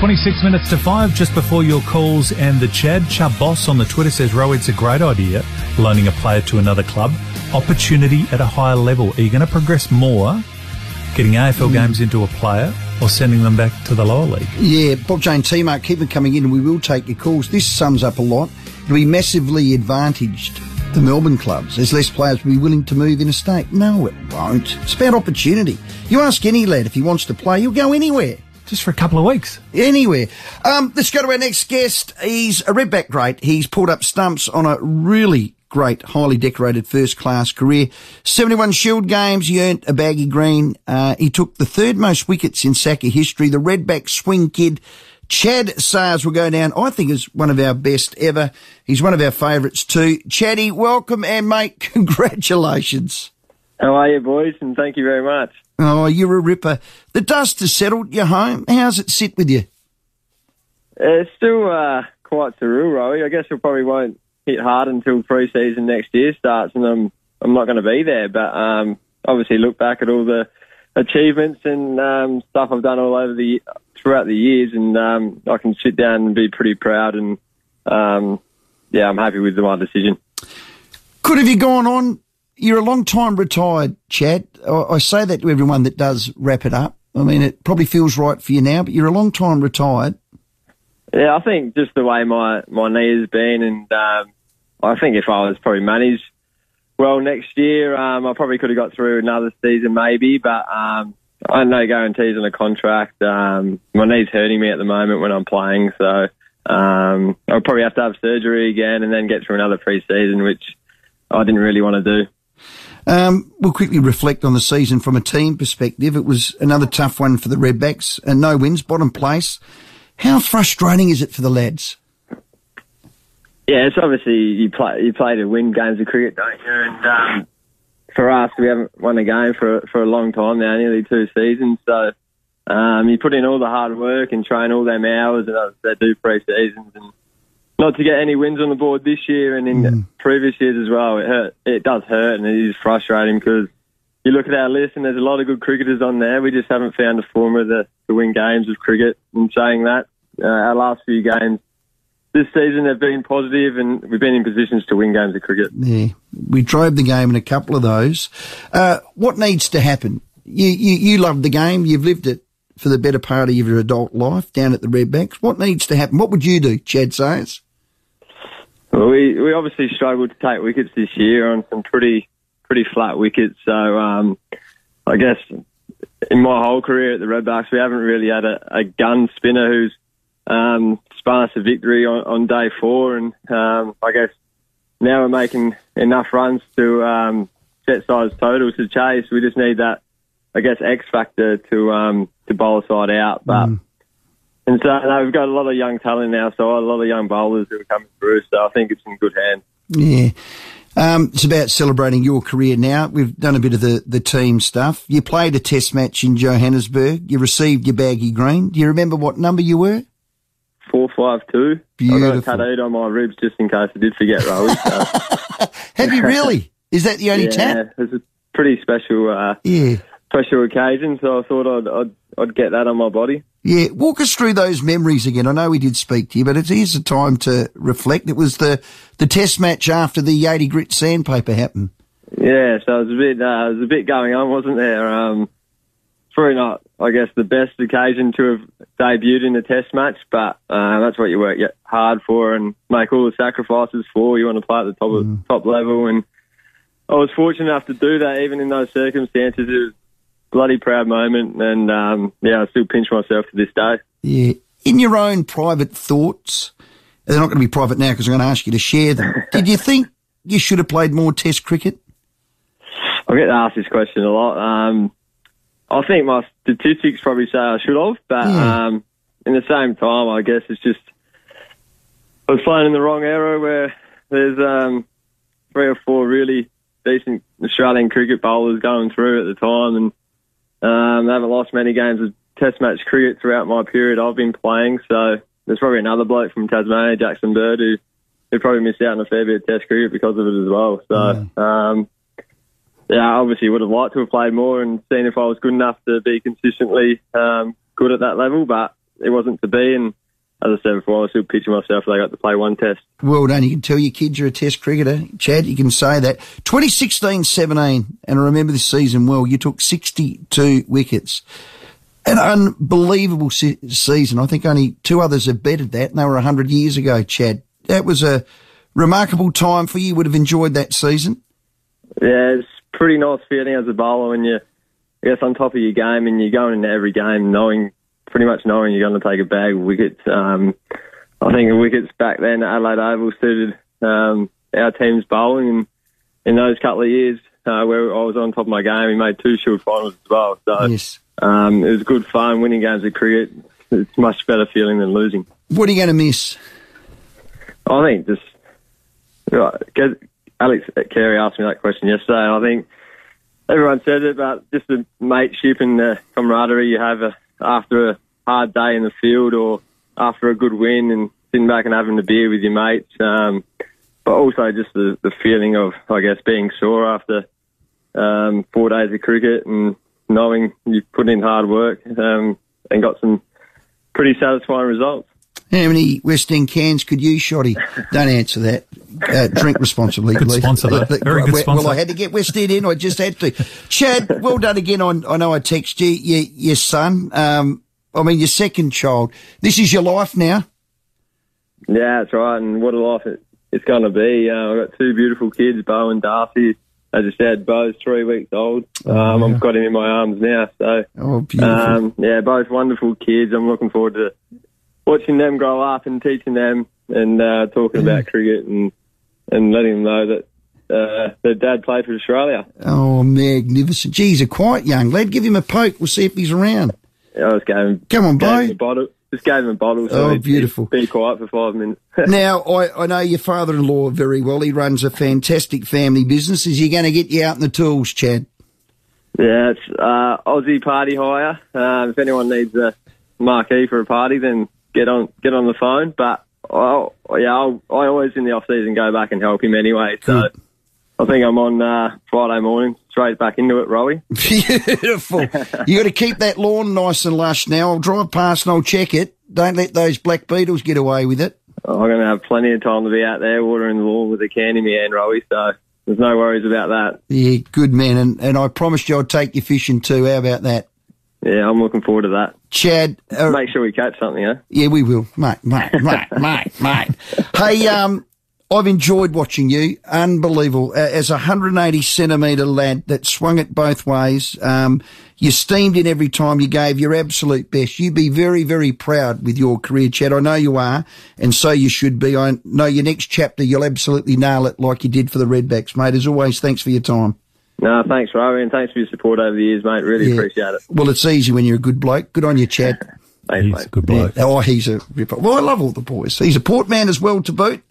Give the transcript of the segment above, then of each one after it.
26 minutes to 5, just before your calls, and the Chad Chubb boss on the Twitter says, Row, it's a great idea, loaning a player to another club. Opportunity at a higher level. Are you going to progress more, getting AFL mm. games into a player, or sending them back to the lower league? Yeah, Bob Jane T-Mart, keep them coming in and we will take your calls. This sums up a lot. It'll be massively advantaged the Melbourne clubs. There's less players will be willing to move in a state. No, it won't. It's about opportunity. You ask any lad if he wants to play, he'll go anywhere. Just for a couple of weeks. Anyway, Um, let's go to our next guest. He's a redback great. He's pulled up stumps on a really great, highly decorated first class career. 71 Shield games. He earned a baggy green. Uh, he took the third most wickets in SACA history. The redback swing kid. Chad Sayers will go down, I think, as one of our best ever. He's one of our favourites too. Chaddy, welcome and mate, congratulations. How are you, boys? And thank you very much. Oh, you're a ripper. The dust has settled. You're home. How's it sit with you? It's still uh, quite surreal, Rowie. I guess we probably won't hit hard until pre-season next year starts, and I'm I'm not going to be there. But um, obviously, look back at all the achievements and um, stuff I've done all over the throughout the years, and um, I can sit down and be pretty proud. And um, yeah, I'm happy with my decision. Could have you gone on you're a long time retired, Chad. I, say that to everyone that does wrap it up. I mean, it probably feels right for you now, but you're a long time retired. Yeah, I think just the way my, my knee has been, and um, I think if I was probably managed well next year, um, I probably could have got through another season maybe, but um, I no guarantees on a contract. Um, my knee's hurting me at the moment when I'm playing, so um, I'll probably have to have surgery again and then get through another pre-season, which I didn't really want to do. Um, we'll quickly reflect on the season from a team perspective. It was another tough one for the Redbacks and no wins, bottom place. How frustrating is it for the lads? Yeah, it's obviously you play you play to win games of cricket, don't you? And um, for us, we haven't won a game for for a long time now, nearly two seasons. So um, you put in all the hard work and train all them hours, and they do pre-seasons and not to get any wins on the board this year and in mm. previous years as well. It hurt. It does hurt, and it is frustrating because you look at our list and there's a lot of good cricketers on there. We just haven't found a formula to, to win games of cricket. And saying that, uh, our last few games this season have been positive, and we've been in positions to win games of cricket. Yeah, we drove the game in a couple of those. Uh, what needs to happen? You, you you love the game. You've lived it for the better part of your adult life down at the Redbacks. What needs to happen? What would you do, Chad Sayers? We we obviously struggled to take wickets this year on some pretty pretty flat wickets. So um, I guess in my whole career at the Redbacks, we haven't really had a, a gun spinner who's um, spun us a victory on, on day four, and um, I guess now we're making enough runs to um, set size totals to chase. We just need that, I guess, X factor to um, to bowl a side out, but. Mm and so no, we've got a lot of young talent now, so a lot of young bowlers who are coming through. So I think it's in good hands. Yeah. Um, it's about celebrating your career now. We've done a bit of the, the team stuff. You played a test match in Johannesburg. You received your baggy green. Do you remember what number you were? Four five two. Beautiful. I got a tattooed on my ribs just in case I did forget, Rowie. So. Have you really? Is that the only yeah, tat? It's a pretty special, uh, yeah, special occasion. So I thought I'd, I'd I'd get that on my body. Yeah, walk us through those memories again. I know we did speak to you, but it is a time to reflect. It was the the test match after the 80 grit sandpaper happened. Yeah, so it was a bit uh, there was a bit going on, wasn't there? Um, probably not, I guess, the best occasion to have debuted in a test match, but uh, that's what you work hard for and make all the sacrifices for. You want to play at the top mm. top level, and I was fortunate enough to do that, even in those circumstances. It was bloody proud moment, and um, yeah, I still pinch myself to this day. Yeah, in your own private thoughts, they're not going to be private now because I'm going to ask you to share them. Did you think you should have played more Test cricket? I get asked this question a lot. Um, I think my statistics probably say I should have, but yeah. um, in the same time, I guess it's just I was playing in the wrong era where there's um, three or four really decent Australian cricket bowlers going through at the time, and um, I haven't lost many games of Test match cricket throughout my period I've been playing. So there's probably another bloke from Tasmania, Jackson Bird, who who probably missed out on a fair bit of Test cricket because of it as well. So. Yeah. Um, yeah, I obviously would have liked to have played more and seen if I was good enough to be consistently um, good at that level. But it wasn't to be. And as I said before, I was still picturing myself that I got to play one test. Well done. You can tell your kids you're a test cricketer. Chad, you can say that. 2016-17, and I remember this season well, you took 62 wickets. An unbelievable se- season. I think only two others have bettered that, and they were 100 years ago, Chad. That was a remarkable time for you. You would have enjoyed that season. Yeah, it's pretty nice feeling as a bowler when you, I guess, on top of your game and you're going into every game knowing, pretty much knowing you're going to take a bag of wickets. Um, I think the wickets back then at Adelaide Oval suited um, our team's bowling, and in those couple of years uh, where I was on top of my game, we made two Shield finals as well. So Yes. um, it was good fun winning games of cricket. It's a much better feeling than losing. What are you going to miss? I think just right, Alex Carey asked me that question yesterday, and I think everyone said it about just the mateship and the camaraderie you have uh, after a hard day in the field or after a good win and sitting back and having a beer with your mates. Um, but also just the, the feeling of, I guess, being sore after um, four days of cricket and knowing you've put in hard work um, and got some pretty satisfying results. How many West End cans could you, Chaddy? Don't answer that. Uh, drink responsibly, Good please. sponsor, though. Very good well, sponsor. Well, I had to get West End in. I just had to. Chad, well done again. On I know I text you, your, your son. Um, I mean, your second child. This is your life now. Yeah, that's right. And what a life it, it's going to be. Uh, I've got two beautiful kids, Bo and Darcy. As I said, Bo's three weeks old. Um, I've got him in my arms now. So, Oh, beautiful. um, yeah, both wonderful kids. I'm looking forward to watching them grow up and teaching them and uh, talking about cricket and and letting them know that uh, their dad played for Australia. oh, magnificent. Geez, he's a quite young lad. Give him a poke. We'll see if he's around. I just gave him, Come on, gave bottle. Just gave him a bottle. So Oh, beautiful. Be quiet for five minutes. Now, I, I know your father-in-law very well. He runs a fantastic family business. Is he going to get you out in the tools, Chad? Yeah, it's uh, Aussie party hire. Um, if anyone needs a marquee for a party, then get on get on the phone. But I'll, yeah, I'll, I always in the off season go back and help him anyway. So Good. I think I'm on uh, Friday morning straight back into it, Rowie. Beautiful. you got to keep that lawn nice and lush now. I'll drive past and I'll check it. Don't let those black beetles get away with it. I'm going to have plenty of time to be out there watering the lawn with a can in my hand, Rowie. So there's no worries about that. Yeah, good man. And, and I promised you I'd take you fishing too. How about that? Yeah, I'm looking forward to that. Chad, uh, Make sure we catch something, huh? yeah, we will. Mate, mate, mate, mate, mate. Hey, um, I've enjoyed watching you. Unbelievable. As a 180 centimetre lad that swung it both ways, um, you steamed in every time you gave your absolute best. You'd be very, very proud with your career, Chad. I know you are, and so you should be. I know your next chapter, you'll absolutely nail it like you did for the Redbacks, mate. As always, thanks for your time. No, thanks, Rowie, and thanks for your support over the years, mate. Really Yeah. appreciate it. Well, it's easy when you're a good bloke. Good on you, Chad. Thanks, He's mate. a good bloke. Yeah. Oh, he's a ripper. Well, I love all the boys. He's a port man as well to boot.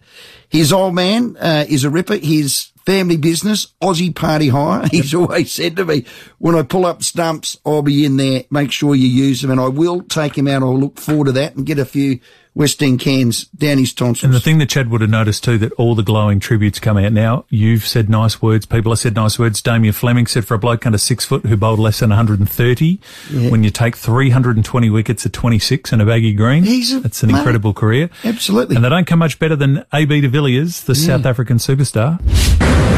His old man uh, is a ripper. His family business, Aussie Party Hire. He's always said to me, when I pull up stumps, I'll be in there. Make sure you use them. And I will take him out. I'll look forward to that and get a few West End cans down his tonsils. And the thing that Chad would have noticed too, that all the glowing tributes come out now. You've said nice words. People have said nice words. Damien Fleming said for a bloke under six foot who bowled less than 130, when you take 320 wickets at 26 and a baggy green, He's a- that's an mate. incredible career. Absolutely. And they don't come much better than AB de Villiers, the South African superstar.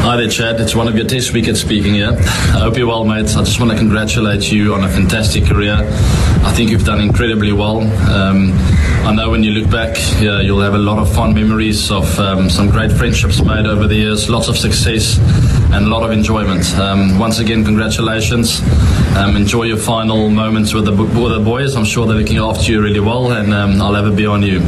Hi there, Chad. It's one of your test wickets speaking here. I hope you're well, mate. I just want to congratulate you on a fantastic career. I think you've done incredibly well. Um, I know when you look back, yeah, you'll have a lot of fond memories of um, some great friendships made over the years, lots of success, and a lot of enjoyment. Um, once again, congratulations. Um, enjoy your final moments with the, with the boys. I'm sure they're looking after you really well, and um, I'll a beer on you.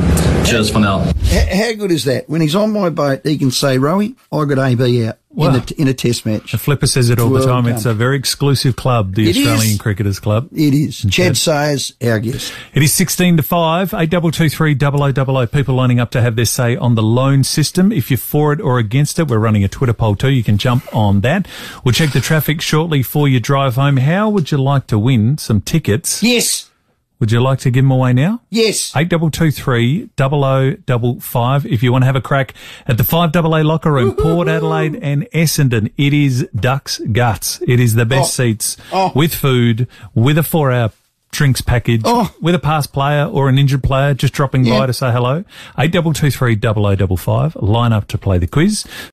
Cheers for now. H- how good is that? When he's on my boat, he can say, Rowie, I got AB out Wow. in, a, in a test match. The Flipper says it all Well the time. done. It's a very exclusive club, the It Australian is. Cricketers Club. It is. Chad Chad- Sayers, our guest. It is 16 to 5, 8223 0000. People lining up to have their say on the loan system. If you're for it or against it, we're running a Twitter poll too. You can jump on that. We'll check the traffic shortly for your drive home. How would you like to win some tickets? Yes. Would you like to give them away now? Yes. 8223 0055 if you want to have a crack at the 5AA locker room, Port Adelaide and Essendon. It is Ducks Guts. It is the best Oh. seats Oh. with food, with a four hour drinks package Oh. with a past player or an injured player just dropping Yeah. by to say hello. Eight double two three double o double five. Line up to play the quiz.